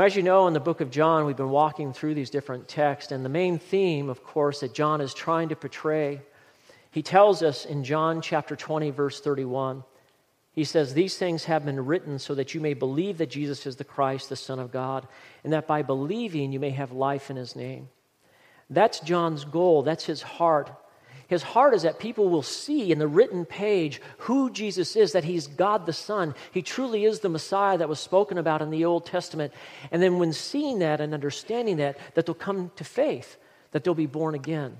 Now, as you know, in the book of John, we've been walking through these different texts, and the main theme, of course, that John is trying to portray, he tells us in John chapter 20, verse 31, he says, These things have been written so that you may believe that Jesus is the Christ, the Son of God, and that by believing you may have life in his name. That's John's goal, that's his heart. His heart is that people will see in the written page who Jesus is, that he's God the Son. He truly is the Messiah that was spoken about in the Old Testament. And then, when seeing that and understanding that, that they'll come to faith, that they'll be born again,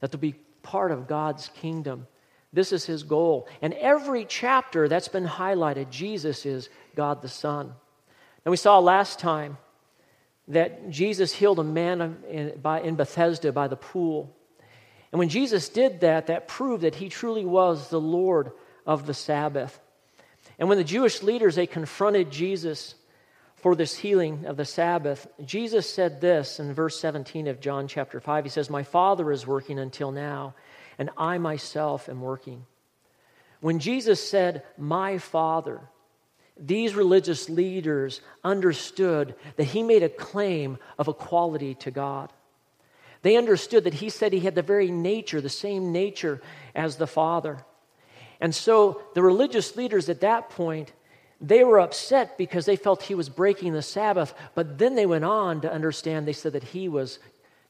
that they'll be part of God's kingdom. This is his goal. And every chapter that's been highlighted, Jesus is God the Son. And we saw last time that Jesus healed a man in Bethesda by the pool. And when Jesus did that, that proved that he truly was the Lord of the Sabbath. And when the Jewish leaders they confronted Jesus for this healing of the Sabbath, Jesus said this in verse 17 of John chapter 5. He says, "My Father is working until now, and I myself am working." When Jesus said, "My Father," these religious leaders understood that he made a claim of equality to God. They understood that he said he had the very nature, the same nature as the Father. And so the religious leaders at that point, they were upset because they felt he was breaking the Sabbath, but then they went on to understand, they said that he was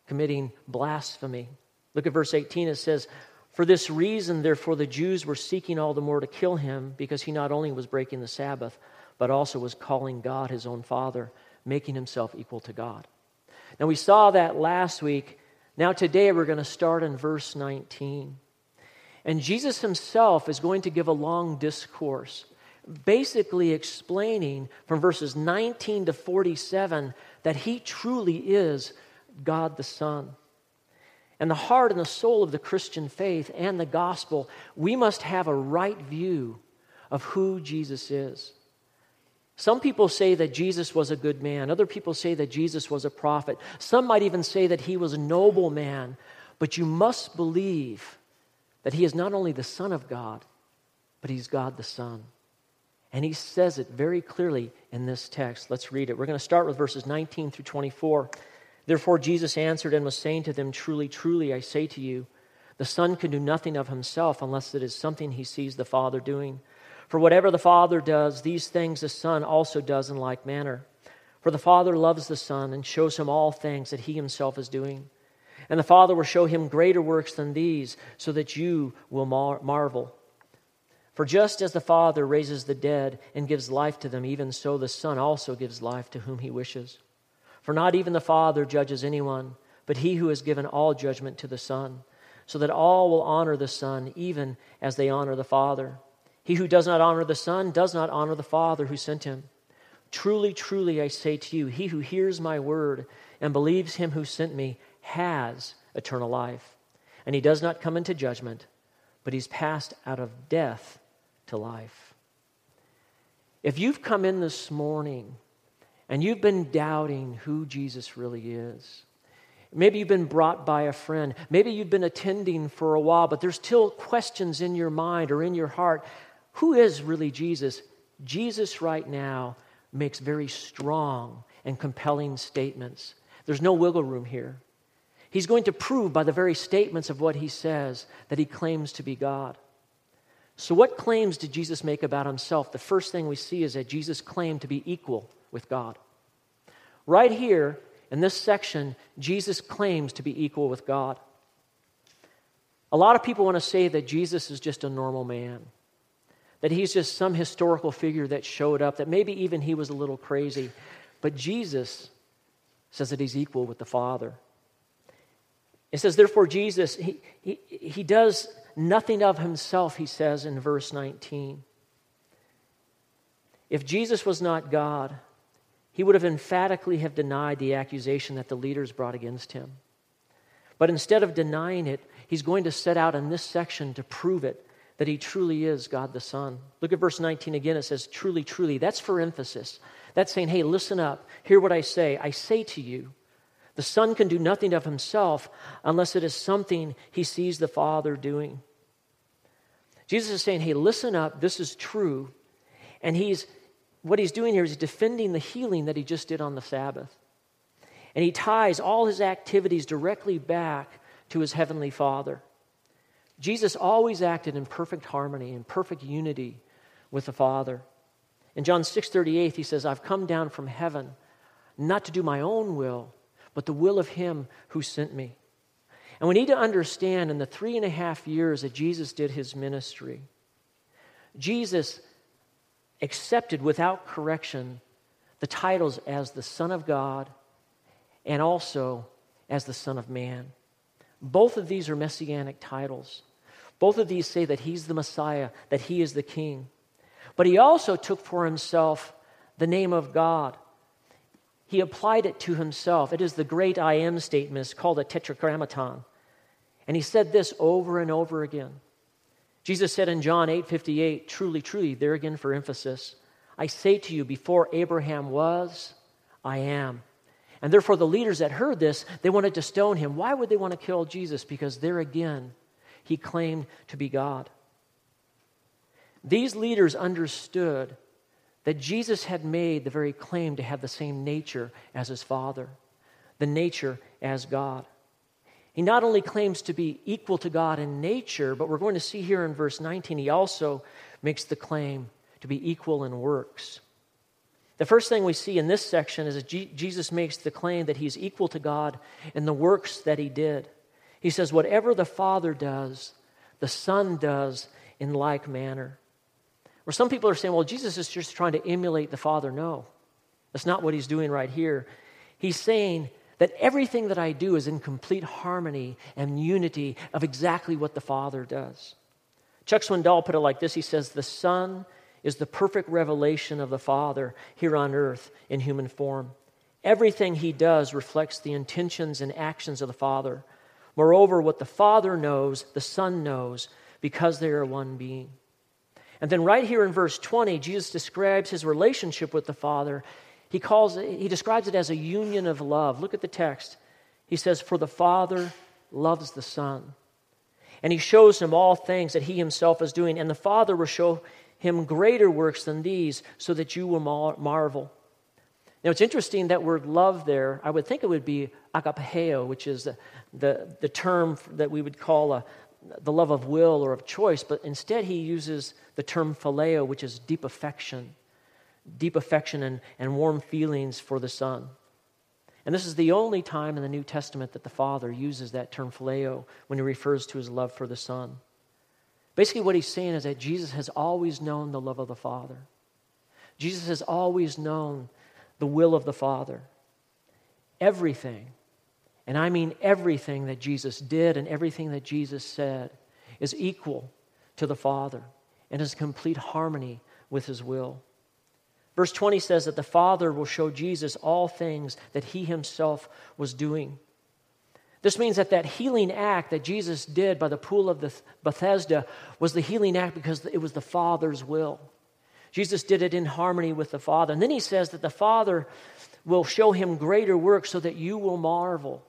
committing blasphemy. Look at verse 18, it says, For this reason, therefore, the Jews were seeking all the more to kill him, because he not only was breaking the Sabbath, but also was calling God his own Father, making himself equal to God. Now, we saw that last week now, today we're going to start in verse 19. And Jesus himself is going to give a long discourse, basically explaining from verses 19 to 47 that he truly is God the Son. And the heart and the soul of the Christian faith and the gospel, we must have a right view of who Jesus is. Some people say that Jesus was a good man. Other people say that Jesus was a prophet. Some might even say that he was a noble man. But you must believe that he is not only the Son of God, but he's God the Son. And he says it very clearly in this text. Let's read it. We're going to start with verses 19 through 24. Therefore, Jesus answered and was saying to them, Truly, truly, I say to you, the Son can do nothing of himself unless it is something he sees the Father doing. For whatever the Father does, these things the Son also does in like manner. For the Father loves the Son and shows him all things that he himself is doing. And the Father will show him greater works than these, so that you will mar- marvel. For just as the Father raises the dead and gives life to them, even so the Son also gives life to whom he wishes. For not even the Father judges anyone, but he who has given all judgment to the Son, so that all will honor the Son, even as they honor the Father. He who does not honor the Son does not honor the Father who sent him. Truly, truly, I say to you, he who hears my word and believes him who sent me has eternal life. And he does not come into judgment, but he's passed out of death to life. If you've come in this morning and you've been doubting who Jesus really is, Maybe you've been brought by a friend. Maybe you've been attending for a while, but there's still questions in your mind or in your heart. Who is really Jesus? Jesus, right now, makes very strong and compelling statements. There's no wiggle room here. He's going to prove by the very statements of what he says that he claims to be God. So, what claims did Jesus make about himself? The first thing we see is that Jesus claimed to be equal with God. Right here in this section, Jesus claims to be equal with God. A lot of people want to say that Jesus is just a normal man that he's just some historical figure that showed up, that maybe even he was a little crazy. But Jesus says that he's equal with the Father. It says, therefore, Jesus, he, he, he does nothing of himself, he says in verse 19. If Jesus was not God, he would have emphatically have denied the accusation that the leaders brought against him. But instead of denying it, he's going to set out in this section to prove it that he truly is God the Son. Look at verse 19 again. It says, truly, truly. That's for emphasis. That's saying, hey, listen up. Hear what I say. I say to you, the Son can do nothing of himself unless it is something he sees the Father doing. Jesus is saying, hey, listen up. This is true. And he's what he's doing here is defending the healing that he just did on the Sabbath. And he ties all his activities directly back to his heavenly Father. Jesus always acted in perfect harmony, in perfect unity with the Father. In John 6:38 he says, "I've come down from heaven not to do my own will, but the will of him who sent me." And we need to understand in the three and a half years that Jesus did his ministry, Jesus accepted without correction the titles as the Son of God and also as the Son of Man. Both of these are messianic titles. Both of these say that he's the Messiah, that he is the King. But he also took for himself the name of God. He applied it to himself. It is the great I am statement. It's called a tetragrammaton. And he said this over and over again. Jesus said in John 8 58, truly, truly, there again for emphasis, I say to you, before Abraham was, I am. And therefore, the leaders that heard this, they wanted to stone him. Why would they want to kill Jesus? Because there again, he claimed to be God. These leaders understood that Jesus had made the very claim to have the same nature as his Father, the nature as God. He not only claims to be equal to God in nature, but we're going to see here in verse 19, he also makes the claim to be equal in works. The first thing we see in this section is that Jesus makes the claim that he's equal to God in the works that he did. He says, Whatever the Father does, the Son does in like manner. Where some people are saying, Well, Jesus is just trying to emulate the Father. No, that's not what he's doing right here. He's saying, that everything that I do is in complete harmony and unity of exactly what the Father does. Chuck Swindoll put it like this He says, The Son is the perfect revelation of the Father here on earth in human form. Everything he does reflects the intentions and actions of the Father. Moreover, what the Father knows, the Son knows, because they are one being. And then, right here in verse 20, Jesus describes his relationship with the Father he calls it, he describes it as a union of love. Look at the text. He says, For the Father loves the Son. And he shows him all things that he himself is doing. And the Father will show him greater works than these, so that you will marvel. Now, it's interesting that word love there, I would think it would be agapeo, which is the, the, the term that we would call a, the love of will or of choice, but instead he uses the term phileo, which is deep affection deep affection and, and warm feelings for the Son. And this is the only time in the New Testament that the Father uses that term phileo when he refers to his love for the Son. Basically, what he's saying is that Jesus has always known the love of the Father. Jesus has always known the will of the Father. Everything, and I mean everything that Jesus did and everything that Jesus said, is equal to the Father and is complete harmony with his will. Verse 20 says that the Father will show Jesus all things that he himself was doing. This means that that healing act that Jesus did by the pool of the Bethesda was the healing act because it was the Father's will. Jesus did it in harmony with the Father. And then he says that the Father will show him greater works so that you will marvel.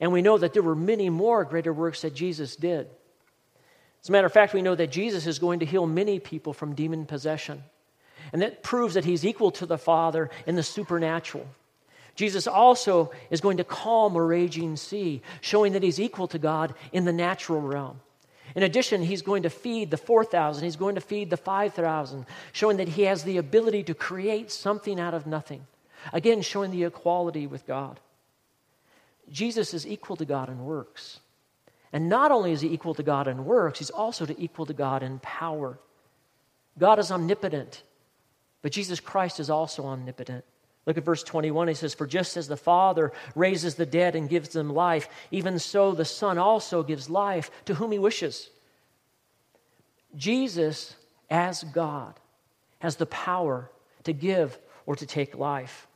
And we know that there were many more greater works that Jesus did. As a matter of fact, we know that Jesus is going to heal many people from demon possession. And that proves that he's equal to the Father in the supernatural. Jesus also is going to calm a raging sea, showing that he's equal to God in the natural realm. In addition, he's going to feed the 4,000, he's going to feed the 5,000, showing that he has the ability to create something out of nothing. Again, showing the equality with God. Jesus is equal to God in works. And not only is he equal to God in works, he's also to equal to God in power. God is omnipotent. But Jesus Christ is also omnipotent. Look at verse 21. He says, For just as the Father raises the dead and gives them life, even so the Son also gives life to whom he wishes. Jesus, as God, has the power to give or to take life.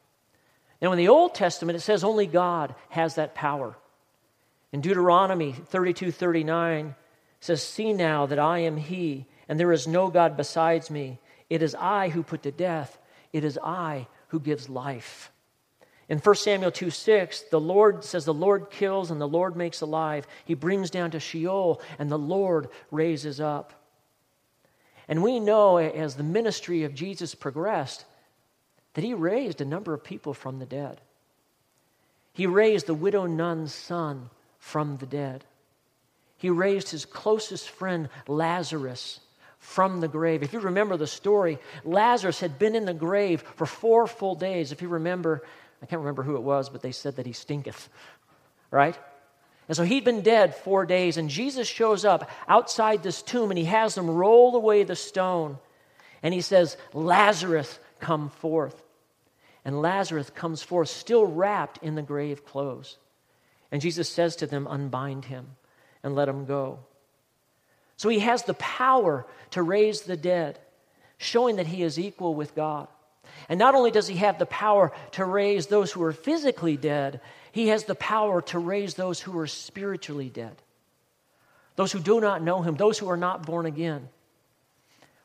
Now, in the Old Testament, it says only God has that power. In Deuteronomy 32 39, says, See now that I am He, and there is no God besides me. It is I who put to death, it is I who gives life. In 1 Samuel 2 6, the Lord says, The Lord kills and the Lord makes alive. He brings down to Sheol and the Lord raises up. And we know as the ministry of Jesus progressed that he raised a number of people from the dead. He raised the widow Nain's son from the dead. He raised his closest friend, Lazarus, from the grave. If you remember the story, Lazarus had been in the grave for four full days. If you remember, I can't remember who it was, but they said that he stinketh, right? And so he'd been dead four days, and Jesus shows up outside this tomb and he has them roll away the stone. And he says, Lazarus, come forth. And Lazarus comes forth, still wrapped in the grave clothes. And Jesus says to them, Unbind him and let him go. So he has the power to raise the dead, showing that he is equal with God. And not only does he have the power to raise those who are physically dead, he has the power to raise those who are spiritually dead, those who do not know him, those who are not born again.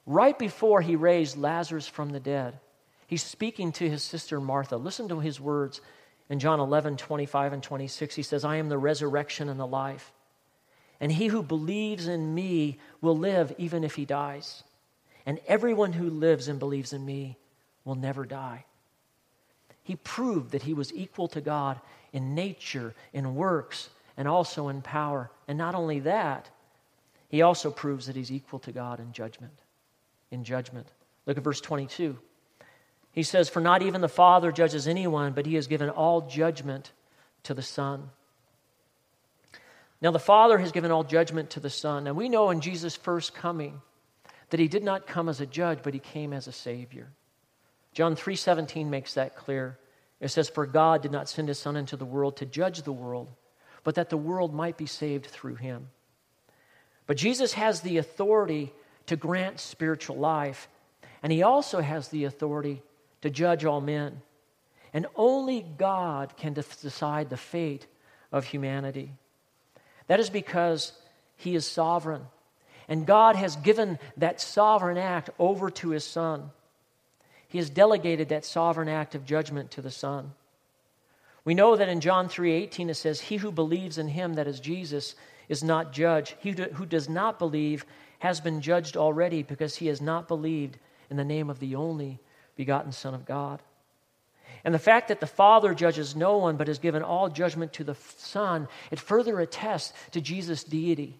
Right before he raised Lazarus from the dead, he's speaking to his sister Martha. Listen to his words in John 11, 25 and 26. He says, I am the resurrection and the life. And he who believes in me will live even if he dies. And everyone who lives and believes in me will never die. He proved that he was equal to God in nature, in works, and also in power. And not only that, he also proves that he's equal to God in judgment. In judgment. Look at verse 22. He says, For not even the Father judges anyone, but he has given all judgment to the Son. Now, the Father has given all judgment to the Son. And we know in Jesus' first coming that he did not come as a judge, but he came as a Savior. John 3:17 makes that clear. It says, For God did not send his Son into the world to judge the world, but that the world might be saved through him. But Jesus has the authority to grant spiritual life, and he also has the authority to judge all men. And only God can decide the fate of humanity. That is because he is sovereign. And God has given that sovereign act over to his Son. He has delegated that sovereign act of judgment to the Son. We know that in John 3:18 it says, "He who believes in him that is Jesus is not judged. He who does not believe has been judged already because he has not believed in the name of the only begotten Son of God." And the fact that the Father judges no one but has given all judgment to the Son, it further attests to Jesus' deity.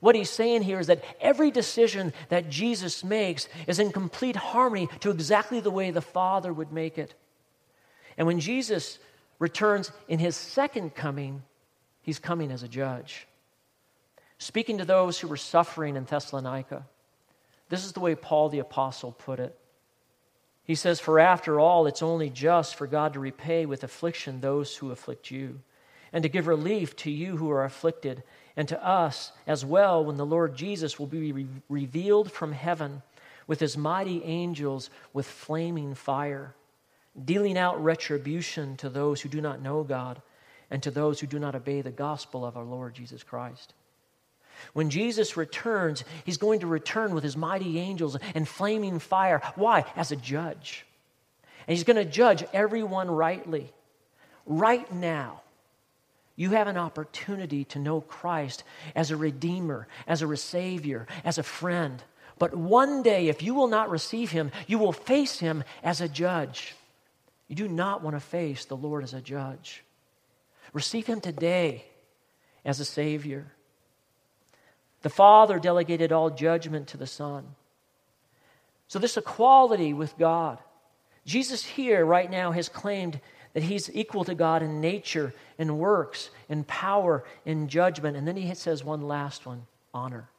What he's saying here is that every decision that Jesus makes is in complete harmony to exactly the way the Father would make it. And when Jesus returns in his second coming, he's coming as a judge. Speaking to those who were suffering in Thessalonica, this is the way Paul the Apostle put it. He says, For after all, it's only just for God to repay with affliction those who afflict you, and to give relief to you who are afflicted, and to us as well when the Lord Jesus will be re- revealed from heaven with his mighty angels with flaming fire, dealing out retribution to those who do not know God and to those who do not obey the gospel of our Lord Jesus Christ. When Jesus returns, he's going to return with his mighty angels and flaming fire. Why? As a judge. And he's going to judge everyone rightly. Right now, you have an opportunity to know Christ as a redeemer, as a savior, as a friend. But one day, if you will not receive him, you will face him as a judge. You do not want to face the Lord as a judge. Receive him today as a savior. The Father delegated all judgment to the Son. So, this equality with God, Jesus here right now has claimed that he's equal to God in nature, in works, in power, in judgment. And then he says one last one honor.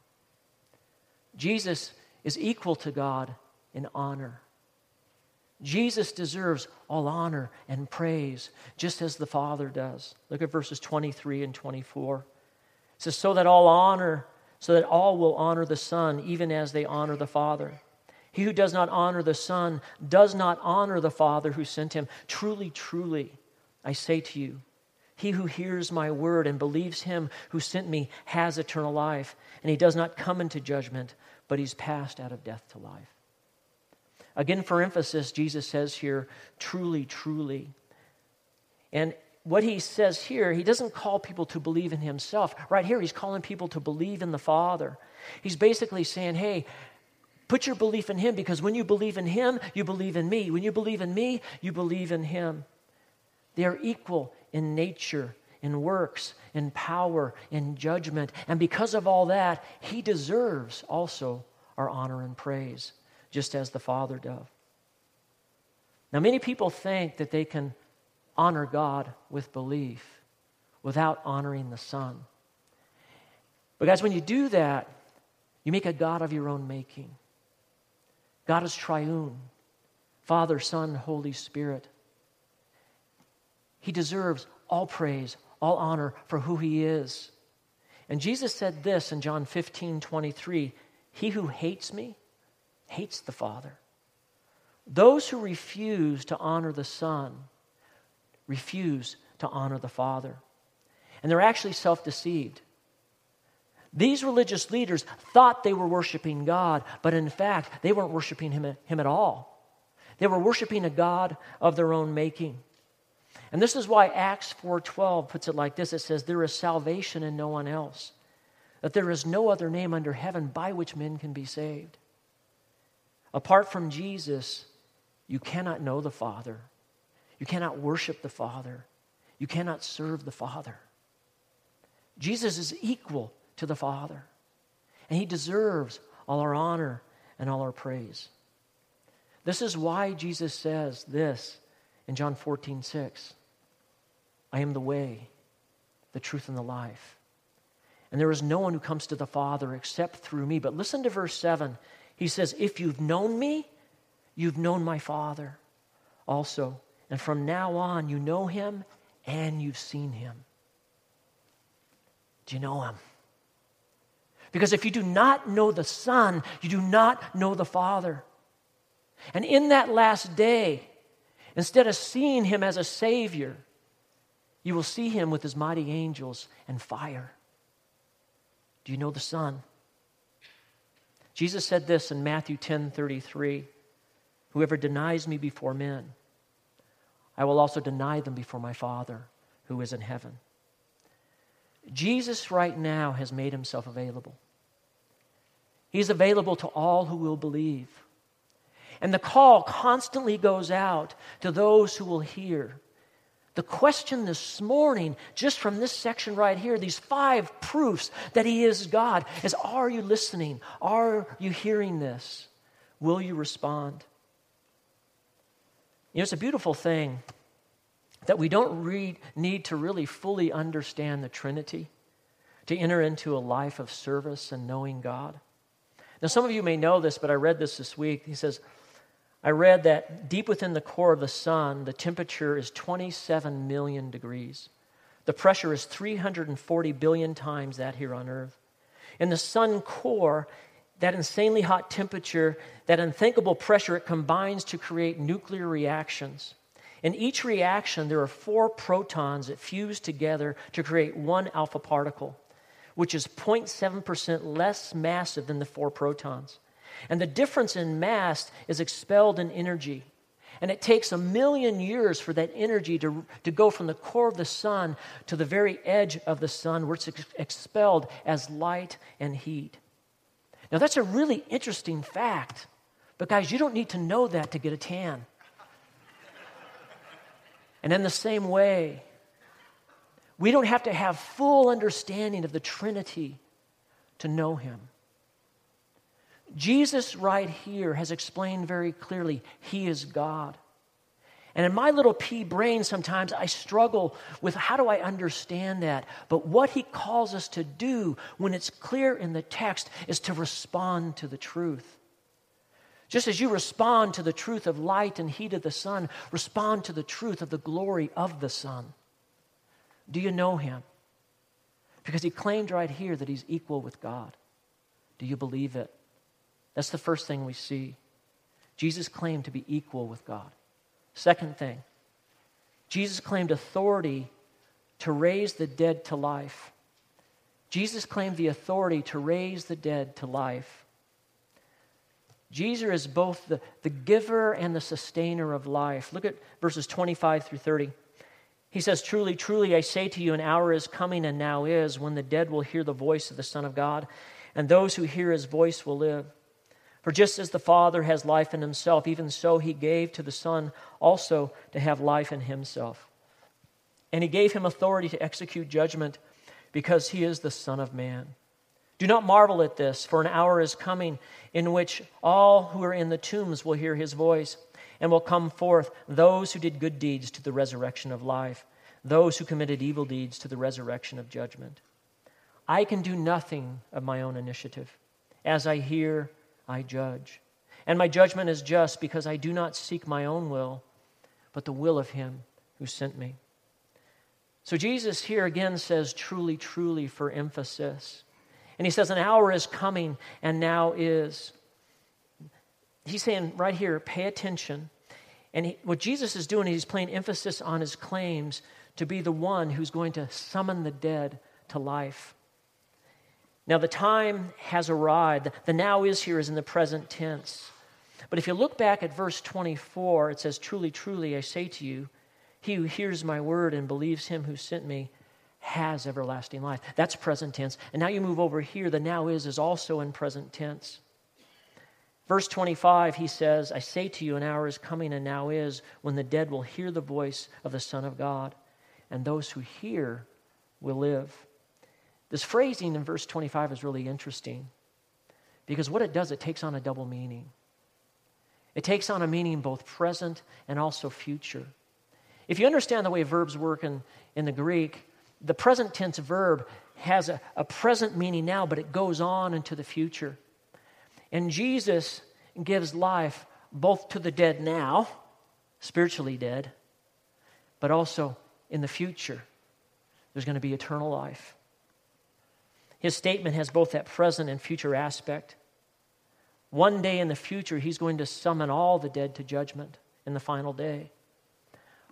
Jesus is equal to God in honor. Jesus deserves all honor and praise, just as the Father does. Look at verses 23 and 24. It says, So that all honor so that all will honor the Son, even as they honor the Father. He who does not honor the Son does not honor the Father who sent him. Truly, truly, I say to you, he who hears my word and believes him who sent me has eternal life, and he does not come into judgment, but he's passed out of death to life. Again, for emphasis, Jesus says here, truly, truly. And what he says here, he doesn't call people to believe in himself. Right here, he's calling people to believe in the Father. He's basically saying, hey, Put your belief in Him because when you believe in Him, you believe in me. When you believe in me, you believe in Him. They are equal in nature, in works, in power, in judgment. And because of all that, He deserves also our honor and praise, just as the Father does. Now, many people think that they can honor God with belief without honoring the Son. But, guys, when you do that, you make a God of your own making. God is triune Father, Son, Holy Spirit. He deserves all praise, all honor for who he is. And Jesus said this in John 15 23 He who hates me hates the Father. Those who refuse to honor the Son refuse to honor the Father. And they're actually self deceived. These religious leaders thought they were worshiping God, but in fact, they weren't worshiping him, him at all. They were worshiping a God of their own making. And this is why Acts 4:12 puts it like this. It says, There is salvation in no one else, that there is no other name under heaven by which men can be saved. Apart from Jesus, you cannot know the Father. You cannot worship the Father. You cannot serve the Father. Jesus is equal to the Father. And he deserves all our honor and all our praise. This is why Jesus says this in John 14, 6. I am the way, the truth, and the life. And there is no one who comes to the Father except through me. But listen to verse 7. He says, If you've known me, you've known my Father also. And from now on, you know him and you've seen him. Do you know him? Because if you do not know the Son, you do not know the Father. And in that last day, instead of seeing him as a Savior, you will see him with his mighty angels and fire. Do you know the Son? Jesus said this in Matthew 10 33 Whoever denies me before men, I will also deny them before my Father who is in heaven. Jesus, right now, has made himself available. He's available to all who will believe. And the call constantly goes out to those who will hear. The question this morning, just from this section right here, these five proofs that He is God, is Are you listening? Are you hearing this? Will you respond? You know, it's a beautiful thing that we don't need to really fully understand the Trinity to enter into a life of service and knowing God. Now, some of you may know this, but I read this this week. He says, I read that deep within the core of the sun, the temperature is 27 million degrees. The pressure is 340 billion times that here on Earth. In the sun core, that insanely hot temperature, that unthinkable pressure, it combines to create nuclear reactions. In each reaction, there are four protons that fuse together to create one alpha particle which is 0.7% less massive than the four protons. And the difference in mass is expelled in energy. And it takes a million years for that energy to, to go from the core of the sun to the very edge of the sun, where it's ex- expelled as light and heat. Now, that's a really interesting fact. But, guys, you don't need to know that to get a tan. And in the same way, we don't have to have full understanding of the Trinity to know Him. Jesus, right here, has explained very clearly He is God. And in my little pea brain, sometimes I struggle with how do I understand that? But what he calls us to do when it's clear in the text is to respond to the truth. Just as you respond to the truth of light and heat of the sun, respond to the truth of the glory of the sun. Do you know him? Because he claimed right here that he's equal with God. Do you believe it? That's the first thing we see. Jesus claimed to be equal with God. Second thing, Jesus claimed authority to raise the dead to life. Jesus claimed the authority to raise the dead to life. Jesus is both the, the giver and the sustainer of life. Look at verses 25 through 30. He says, Truly, truly, I say to you, an hour is coming and now is when the dead will hear the voice of the Son of God, and those who hear his voice will live. For just as the Father has life in himself, even so he gave to the Son also to have life in himself. And he gave him authority to execute judgment because he is the Son of Man. Do not marvel at this, for an hour is coming in which all who are in the tombs will hear his voice and will come forth, those who did good deeds to the resurrection of life, those who committed evil deeds to the resurrection of judgment. I can do nothing of my own initiative. As I hear, I judge. And my judgment is just because I do not seek my own will, but the will of him who sent me. So Jesus here again says, truly, truly, for emphasis. And he says, an hour is coming and now is. He's saying right here, pay attention. And he, what Jesus is doing, is he's playing emphasis on his claims to be the one who's going to summon the dead to life. Now, the time has arrived. The now is here is in the present tense. But if you look back at verse 24, it says, Truly, truly, I say to you, he who hears my word and believes him who sent me has everlasting life. That's present tense. And now you move over here, the now is is also in present tense. Verse 25, he says, I say to you, an hour is coming and now is when the dead will hear the voice of the Son of God, and those who hear will live. This phrasing in verse 25 is really interesting because what it does, it takes on a double meaning. It takes on a meaning both present and also future. If you understand the way verbs work in, in the Greek, the present tense verb has a, a present meaning now, but it goes on into the future. And Jesus gives life both to the dead now, spiritually dead, but also in the future. There's going to be eternal life. His statement has both that present and future aspect. One day in the future, he's going to summon all the dead to judgment in the final day.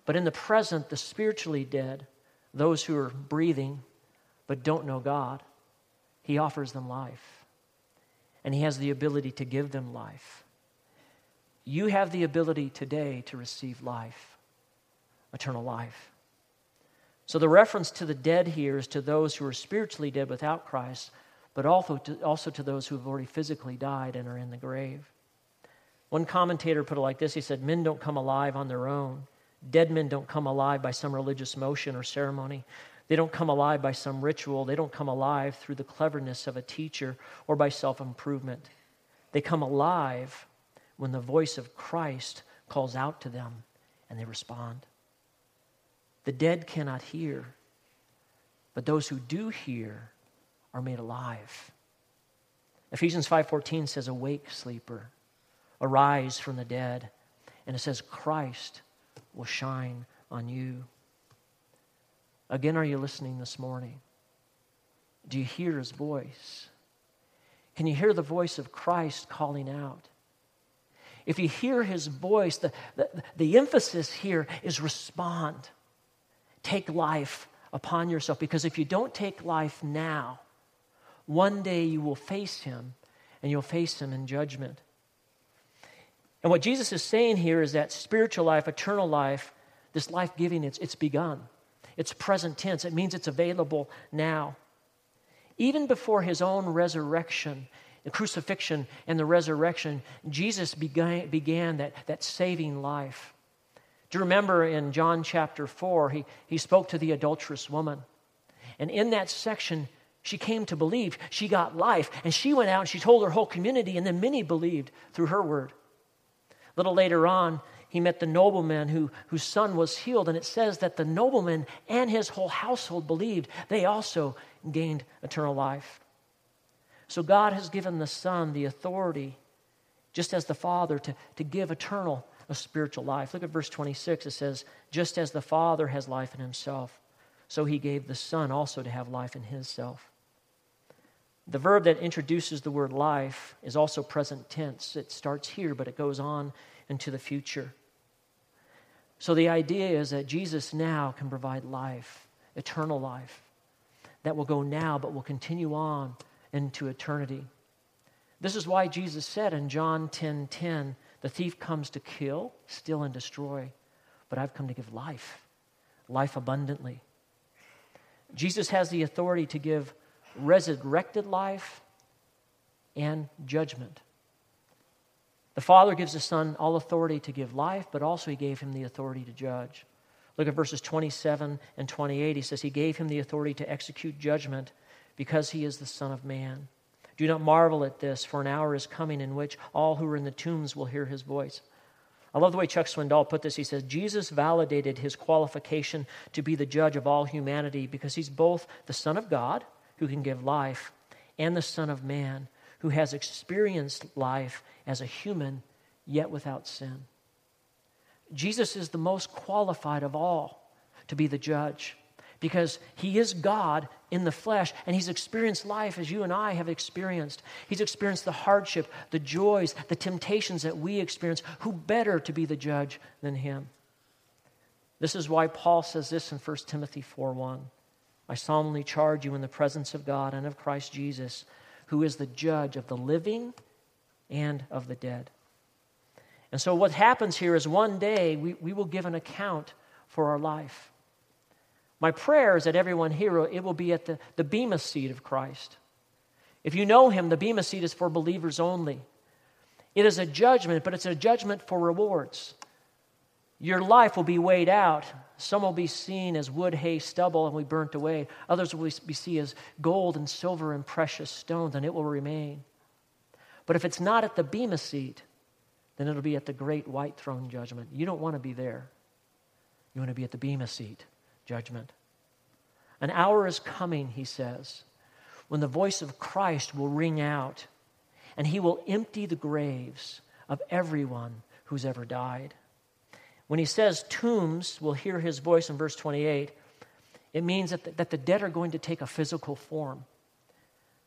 But in the present, the spiritually dead, those who are breathing but don't know God, he offers them life. And he has the ability to give them life. You have the ability today to receive life, eternal life. So the reference to the dead here is to those who are spiritually dead without Christ, but also to, also to those who have already physically died and are in the grave. One commentator put it like this He said, Men don't come alive on their own. Dead men don't come alive by some religious motion or ceremony. They don't come alive by some ritual. They don't come alive through the cleverness of a teacher or by self improvement. They come alive when the voice of Christ calls out to them and they respond. The dead cannot hear, but those who do hear are made alive. Ephesians 5:14 says awake sleeper arise from the dead and it says Christ will shine on you. Again are you listening this morning? Do you hear his voice? Can you hear the voice of Christ calling out? If you hear his voice, the, the, the emphasis here is respond take life upon yourself. Because if you don't take life now, one day you will face him and you'll face him in judgment. And what Jesus is saying here is that spiritual life, eternal life, this life giving, it's, it's begun. It's present tense. It means it's available now. Even before his own resurrection, the crucifixion and the resurrection, Jesus began, began that, that saving life. Do you remember in John chapter 4, he, he spoke to the adulterous woman? And in that section, she came to believe. She got life. And she went out and she told her whole community, and then many believed through her word. A little later on, he met the nobleman who, whose son was healed, and it says that the nobleman and his whole household believed. They also gained eternal life. So God has given the Son the authority, just as the Father, to, to give eternal a spiritual life. Look at verse 26. It says, Just as the Father has life in himself, so he gave the Son also to have life in his self. The verb that introduces the word life is also present tense. It starts here, but it goes on into the future. So the idea is that Jesus now can provide life, eternal life, that will go now but will continue on into eternity. This is why Jesus said in John 10 10, the thief comes to kill, steal, and destroy, but I've come to give life, life abundantly. Jesus has the authority to give resurrected life and judgment. The Father gives the Son all authority to give life, but also He gave him the authority to judge. Look at verses 27 and 28. He says, He gave him the authority to execute judgment because He is the Son of Man. Do not marvel at this, for an hour is coming in which all who are in the tombs will hear His voice. I love the way Chuck Swindoll put this. He says, Jesus validated his qualification to be the judge of all humanity because he's both the Son of God, who can give life, and the Son of Man, who has experienced life as a human, yet without sin. Jesus is the most qualified of all to be the judge because he is God in the flesh and he's experienced life as you and I have experienced. He's experienced the hardship, the joys, the temptations that we experience. Who better to be the judge than him? This is why Paul says this in 1 Timothy 4:1. I solemnly charge you in the presence of God and of Christ Jesus, who is the judge of the living and of the dead. And so, what happens here is one day we, we will give an account for our life. My prayer is that everyone here, it will be at the, the Bema seat of Christ. If you know him, the Bema seat is for believers only. It is a judgment, but it's a judgment for rewards. Your life will be weighed out. Some will be seen as wood, hay, stubble, and we burnt away. Others will be seen as gold and silver and precious stones, and it will remain. But if it's not at the Bema seat, then it'll be at the great white throne judgment. You don't want to be there. You want to be at the Bema seat judgment. An hour is coming, he says, when the voice of Christ will ring out and he will empty the graves of everyone who's ever died. When he says tombs will hear his voice in verse 28, it means that the, that the dead are going to take a physical form.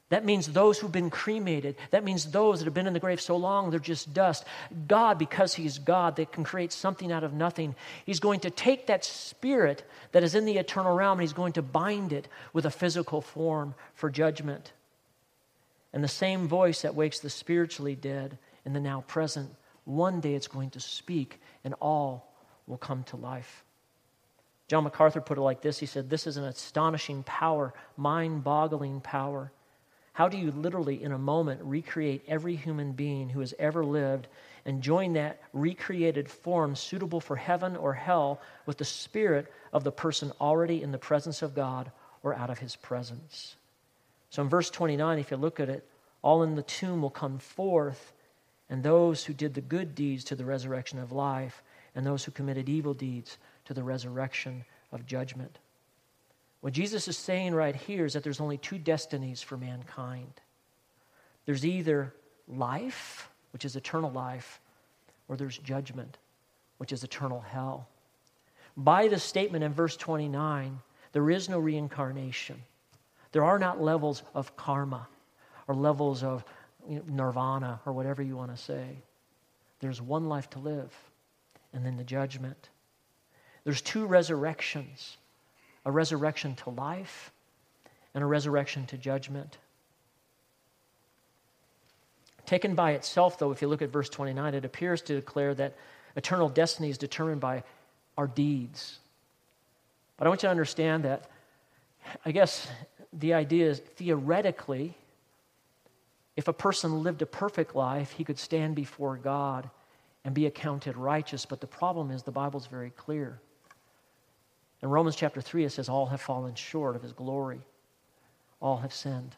That means those who've been cremated. That means those that have been in the grave so long they're just dust. God, because He's God, that can create something out of nothing, He's going to take that spirit that is in the eternal realm and He's going to bind it with a physical form for judgment. And the same voice that wakes the spiritually dead in the now present, one day it's going to speak and all will come to life. John MacArthur put it like this He said, This is an astonishing power, mind boggling power. How do you literally, in a moment, recreate every human being who has ever lived and join that recreated form suitable for heaven or hell with the spirit of the person already in the presence of God or out of his presence? So in verse 29, if you look at it, all in the tomb will come forth, and those who did the good deeds to the resurrection of life, and those who committed evil deeds to the resurrection of judgment. What Jesus is saying right here is that there's only two destinies for mankind there's either life, which is eternal life, or there's judgment, which is eternal hell. By the statement in verse 29, there is no reincarnation. There are not levels of karma or levels of you know, nirvana or whatever you want to say. There's one life to live, and then the judgment. There's two resurrections a resurrection to life and a resurrection to judgment. Taken by itself, though, if you look at verse 29, it appears to declare that eternal destiny is determined by our deeds. But I want you to understand that, I guess the idea is theoretically, if a person lived a perfect life, he could stand before God and be accounted righteous. But the problem is, the Bible's very clear. In Romans chapter 3, it says, All have fallen short of his glory, all have sinned.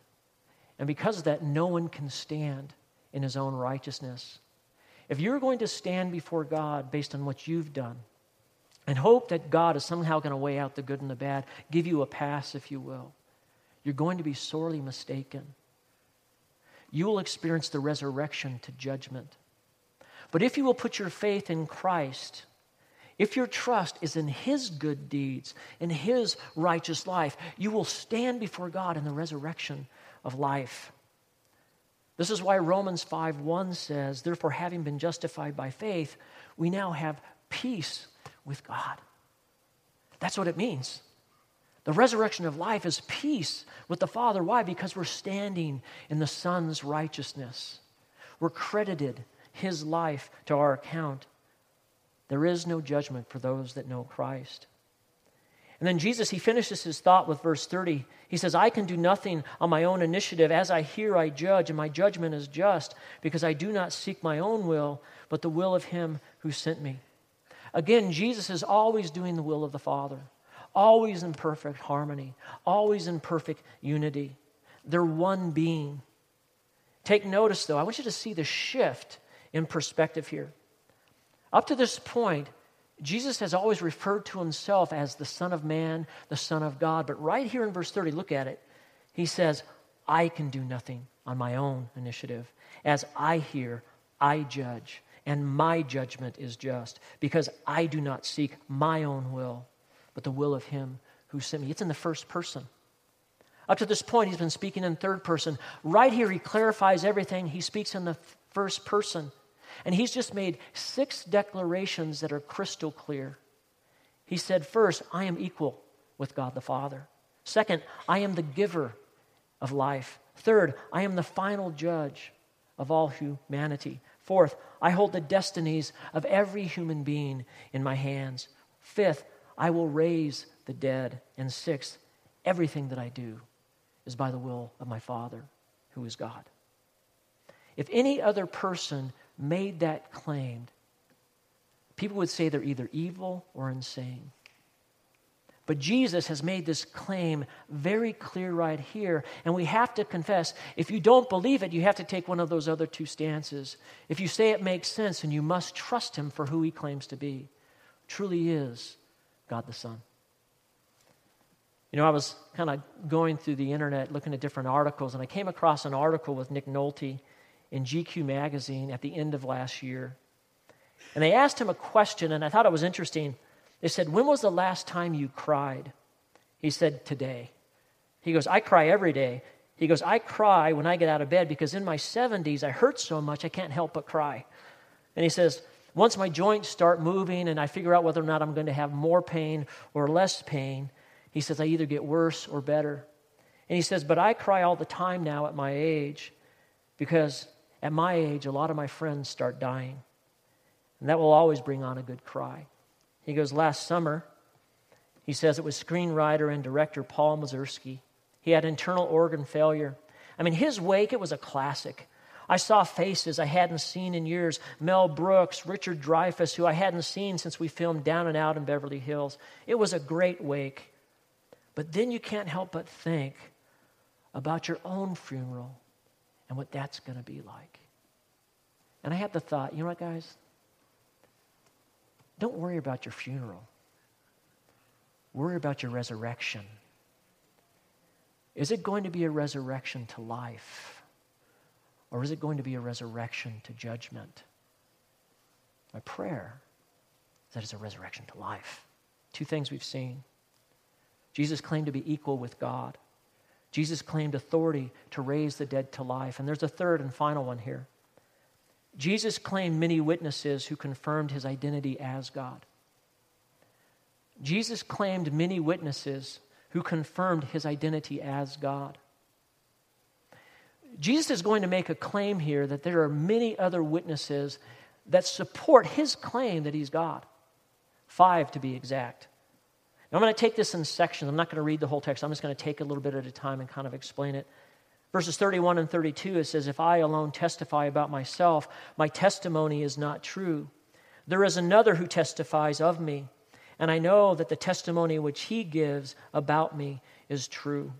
And because of that, no one can stand in his own righteousness. If you're going to stand before God based on what you've done and hope that God is somehow going to weigh out the good and the bad, give you a pass, if you will, you're going to be sorely mistaken. You will experience the resurrection to judgment. But if you will put your faith in Christ, if your trust is in His good deeds, in His righteous life, you will stand before God in the resurrection of life. This is why Romans 5 1 says, Therefore, having been justified by faith, we now have peace with God. That's what it means. The resurrection of life is peace with the Father. Why? Because we're standing in the Son's righteousness. We're credited His life to our account. There is no judgment for those that know Christ. And then Jesus, he finishes his thought with verse 30. He says, I can do nothing on my own initiative. As I hear, I judge, and my judgment is just, because I do not seek my own will, but the will of him who sent me. Again, Jesus is always doing the will of the Father, always in perfect harmony, always in perfect unity. They're one being. Take notice, though, I want you to see the shift in perspective here. Up to this point, Jesus has always referred to himself as the Son of Man, the Son of God. But right here in verse 30, look at it. He says, I can do nothing on my own initiative. As I hear, I judge, and my judgment is just, because I do not seek my own will, but the will of him who sent me. It's in the first person. Up to this point, he's been speaking in third person. Right here, he clarifies everything. He speaks in the first person. And he's just made six declarations that are crystal clear. He said, first, I am equal with God the Father. Second, I am the giver of life. Third, I am the final judge of all humanity. Fourth, I hold the destinies of every human being in my hands. Fifth, I will raise the dead. And sixth, everything that I do is by the will of my Father, who is God. If any other person made that claim, people would say they're either evil or insane. But Jesus has made this claim very clear right here. And we have to confess if you don't believe it, you have to take one of those other two stances. If you say it makes sense, and you must trust him for who he claims to be, truly is God the Son. You know, I was kind of going through the internet looking at different articles, and I came across an article with Nick Nolte in GQ magazine at the end of last year. And they asked him a question, and I thought it was interesting. They said, When was the last time you cried? He said, Today. He goes, I cry every day. He goes, I cry when I get out of bed because in my 70s I hurt so much I can't help but cry. And he says, Once my joints start moving and I figure out whether or not I'm going to have more pain or less pain, he says, I either get worse or better. And he says, But I cry all the time now at my age because at my age, a lot of my friends start dying. And that will always bring on a good cry. He goes, Last summer, he says it was screenwriter and director Paul Mazursky. He had internal organ failure. I mean, his wake, it was a classic. I saw faces I hadn't seen in years Mel Brooks, Richard Dreyfuss, who I hadn't seen since we filmed Down and Out in Beverly Hills. It was a great wake. But then you can't help but think about your own funeral and what that's going to be like. And I had the thought, you know what, guys? Don't worry about your funeral. Worry about your resurrection. Is it going to be a resurrection to life? Or is it going to be a resurrection to judgment? My prayer is that it's a resurrection to life. Two things we've seen. Jesus claimed to be equal with God. Jesus claimed authority to raise the dead to life. And there's a third and final one here. Jesus claimed many witnesses who confirmed his identity as God. Jesus claimed many witnesses who confirmed his identity as God. Jesus is going to make a claim here that there are many other witnesses that support his claim that he's God. Five to be exact. I'm going to take this in sections. I'm not going to read the whole text. I'm just going to take a little bit at a time and kind of explain it. Verses 31 and 32, it says, If I alone testify about myself, my testimony is not true. There is another who testifies of me, and I know that the testimony which he gives about me is true.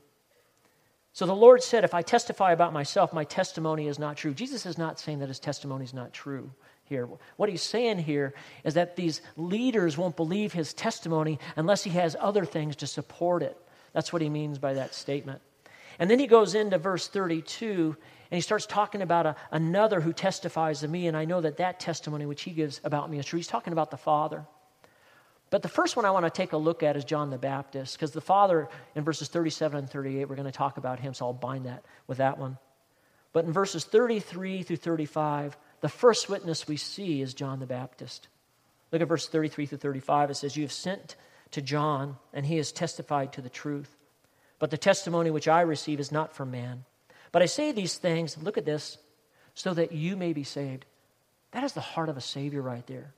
So the Lord said, If I testify about myself, my testimony is not true. Jesus is not saying that his testimony is not true here. What he's saying here is that these leaders won't believe his testimony unless he has other things to support it. That's what he means by that statement. And then he goes into verse 32 and he starts talking about a, another who testifies to me, and I know that that testimony which he gives about me is true. He's talking about the Father. But the first one I want to take a look at is John the Baptist, because the Father in verses 37 and 38, we're going to talk about him, so I'll bind that with that one. But in verses 33 through 35, the first witness we see is John the Baptist. Look at verse 33 through 35. It says, You have sent to John, and he has testified to the truth. But the testimony which I receive is not from man. But I say these things, look at this, so that you may be saved. That is the heart of a Savior right there.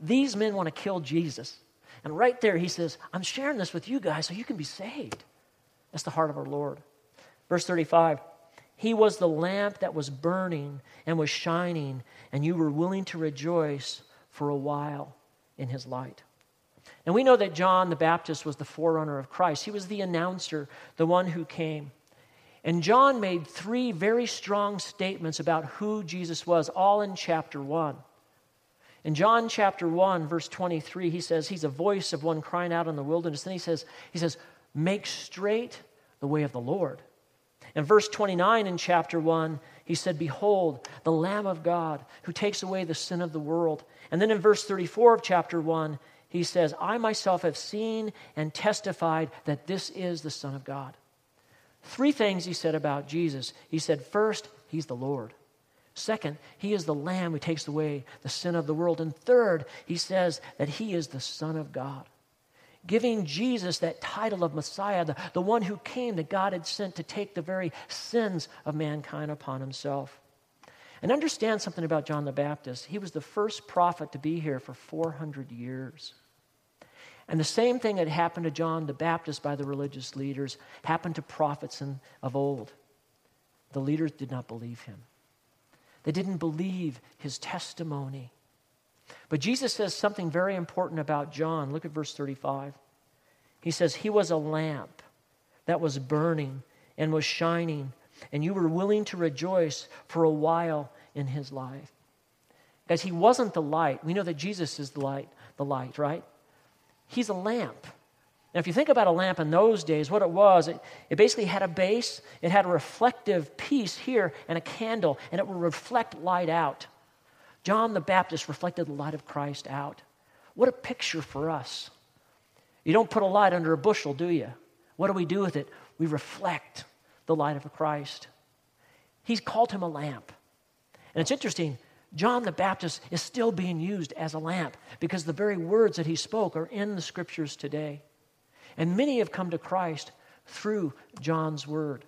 These men want to kill Jesus. And right there, he says, I'm sharing this with you guys so you can be saved. That's the heart of our Lord. Verse 35 He was the lamp that was burning and was shining, and you were willing to rejoice for a while in his light. And we know that John the Baptist was the forerunner of Christ. He was the announcer, the one who came. And John made three very strong statements about who Jesus was, all in chapter 1. In John chapter 1, verse 23, he says, He's a voice of one crying out in the wilderness. Then he says, he says, Make straight the way of the Lord. In verse 29 in chapter 1, he said, Behold, the Lamb of God who takes away the sin of the world. And then in verse 34 of chapter 1, he says, I myself have seen and testified that this is the Son of God. Three things he said about Jesus. He said, first, he's the Lord. Second, he is the Lamb who takes away the sin of the world. And third, he says that he is the Son of God. Giving Jesus that title of Messiah, the, the one who came that God had sent to take the very sins of mankind upon himself. And understand something about John the Baptist. He was the first prophet to be here for 400 years. And the same thing that happened to John the Baptist by the religious leaders happened to prophets in, of old. The leaders did not believe him, they didn't believe his testimony. But Jesus says something very important about John. Look at verse 35. He says, He was a lamp that was burning and was shining, and you were willing to rejoice for a while in his life. Guys, he wasn't the light. We know that Jesus is the light, the light, right? He's a lamp. Now, if you think about a lamp in those days, what it was, it, it basically had a base, it had a reflective piece here, and a candle, and it would reflect light out. John the Baptist reflected the light of Christ out. What a picture for us. You don't put a light under a bushel, do you? What do we do with it? We reflect the light of Christ. He's called him a lamp. And it's interesting, John the Baptist is still being used as a lamp because the very words that he spoke are in the scriptures today. And many have come to Christ through John's word.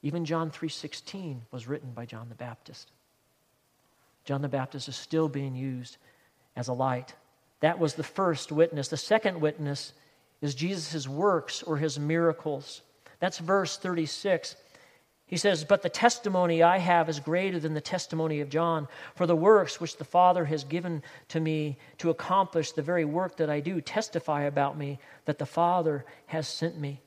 Even John 3:16 was written by John the Baptist. John the Baptist is still being used as a light. That was the first witness. The second witness is Jesus' works or his miracles. That's verse 36. He says, But the testimony I have is greater than the testimony of John. For the works which the Father has given to me to accomplish the very work that I do testify about me that the Father has sent me.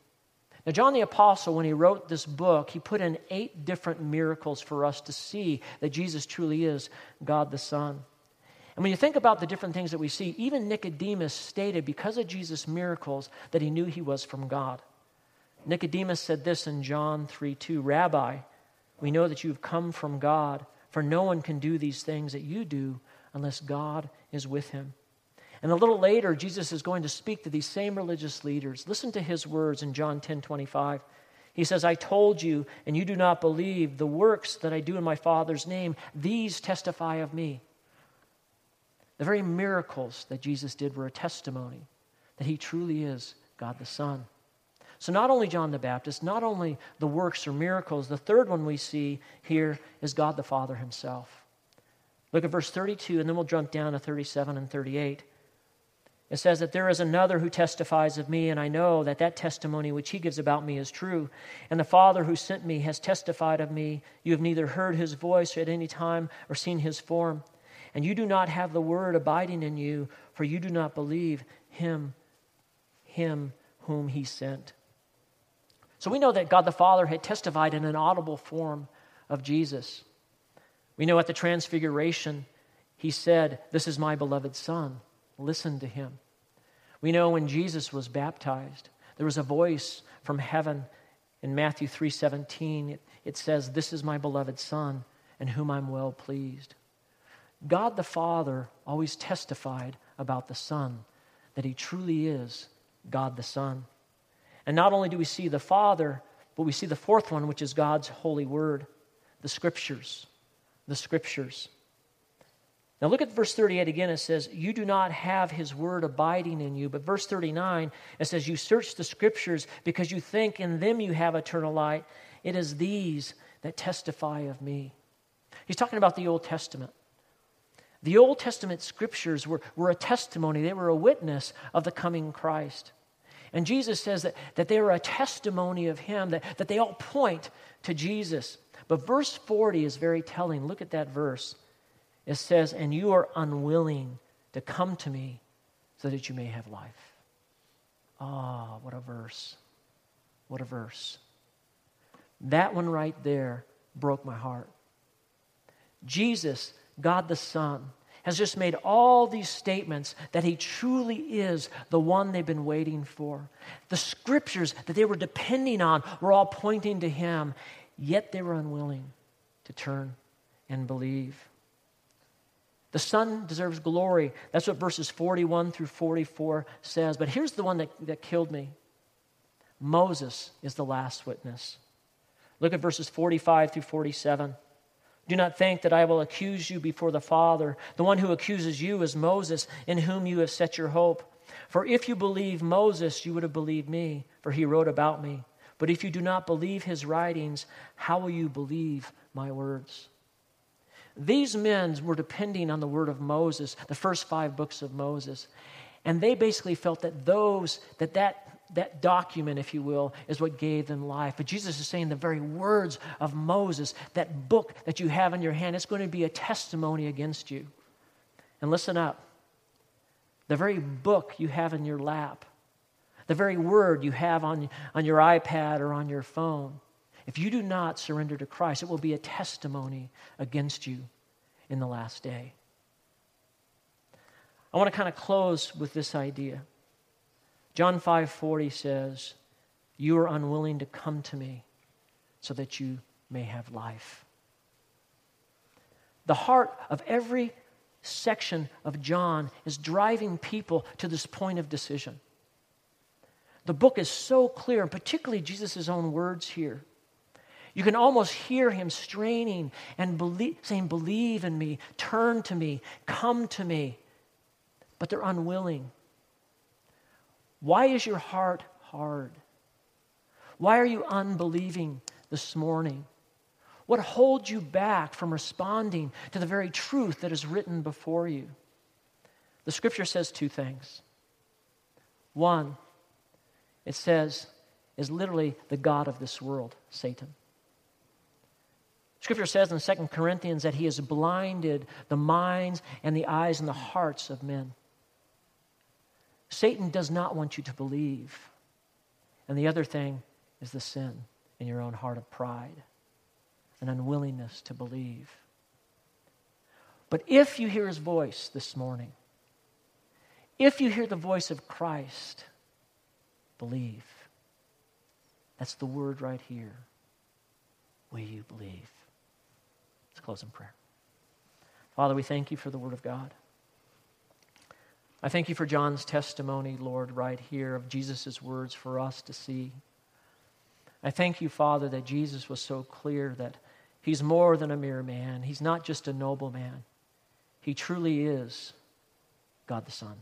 Now, John the Apostle, when he wrote this book, he put in eight different miracles for us to see that Jesus truly is God the Son. And when you think about the different things that we see, even Nicodemus stated because of Jesus' miracles that he knew he was from God. Nicodemus said this in John 3 2 Rabbi, we know that you have come from God, for no one can do these things that you do unless God is with him. And a little later, Jesus is going to speak to these same religious leaders. Listen to his words in John 10 25. He says, I told you, and you do not believe, the works that I do in my Father's name, these testify of me. The very miracles that Jesus did were a testimony that he truly is God the Son. So, not only John the Baptist, not only the works or miracles, the third one we see here is God the Father himself. Look at verse 32, and then we'll jump down to 37 and 38. It says that there is another who testifies of me, and I know that that testimony which he gives about me is true. And the Father who sent me has testified of me. You have neither heard his voice at any time or seen his form. And you do not have the word abiding in you, for you do not believe him, him whom he sent. So we know that God the Father had testified in an audible form of Jesus. We know at the Transfiguration, he said, This is my beloved Son. Listen to him. We know when Jesus was baptized, there was a voice from heaven in Matthew 3:17. It, it says, This is my beloved Son, in whom I'm well pleased. God the Father always testified about the Son, that he truly is God the Son. And not only do we see the Father, but we see the fourth one, which is God's holy word, the Scriptures. The Scriptures. Now look at verse 38 again. It says, You do not have his word abiding in you. But verse 39, it says, You search the Scriptures because you think in them you have eternal light. It is these that testify of me. He's talking about the Old Testament. The Old Testament scriptures were, were a testimony, they were a witness of the coming Christ. And Jesus says that, that they are a testimony of Him, that, that they all point to Jesus. But verse 40 is very telling. Look at that verse. It says, And you are unwilling to come to me so that you may have life. Ah, oh, what a verse. What a verse. That one right there broke my heart. Jesus, God the Son, has just made all these statements that he truly is the one they've been waiting for. The scriptures that they were depending on were all pointing to him, yet they were unwilling to turn and believe. The Son deserves glory. That's what verses 41 through 44 says. But here's the one that, that killed me Moses is the last witness. Look at verses 45 through 47. Do not think that I will accuse you before the Father. The one who accuses you is Moses, in whom you have set your hope. For if you believe Moses, you would have believed me, for he wrote about me. But if you do not believe his writings, how will you believe my words? These men were depending on the word of Moses, the first five books of Moses. And they basically felt that those, that that that document, if you will, is what gave them life. But Jesus is saying the very words of Moses, that book that you have in your hand, it's going to be a testimony against you. And listen up the very book you have in your lap, the very word you have on, on your iPad or on your phone, if you do not surrender to Christ, it will be a testimony against you in the last day. I want to kind of close with this idea. John 5:40 says, "You are unwilling to come to me so that you may have life." The heart of every section of John is driving people to this point of decision. The book is so clear, and particularly Jesus' own words here. You can almost hear him straining and believe, saying, Believe in me, turn to me, come to me. But they're unwilling. Why is your heart hard? Why are you unbelieving this morning? What holds you back from responding to the very truth that is written before you? The scripture says two things. One, it says, is literally the God of this world, Satan. Scripture says in 2 Corinthians that he has blinded the minds and the eyes and the hearts of men. Satan does not want you to believe. And the other thing is the sin in your own heart of pride, an unwillingness to believe. But if you hear his voice this morning, if you hear the voice of Christ, believe. That's the word right here. Will you believe? Let's close in prayer. Father, we thank you for the word of God. I thank you for John's testimony, Lord, right here of Jesus' words for us to see. I thank you, Father, that Jesus was so clear that he's more than a mere man. He's not just a noble man. He truly is God the Son.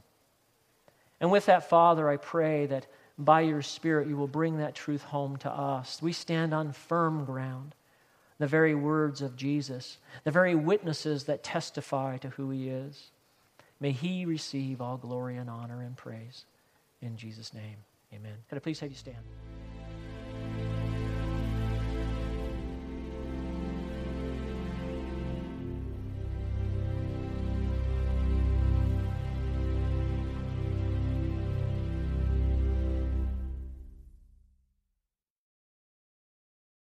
And with that, Father, I pray that by your Spirit you will bring that truth home to us. We stand on firm ground, the very words of Jesus, the very witnesses that testify to who he is. May he receive all glory and honor and praise. In Jesus' name, amen. Can I please have you stand?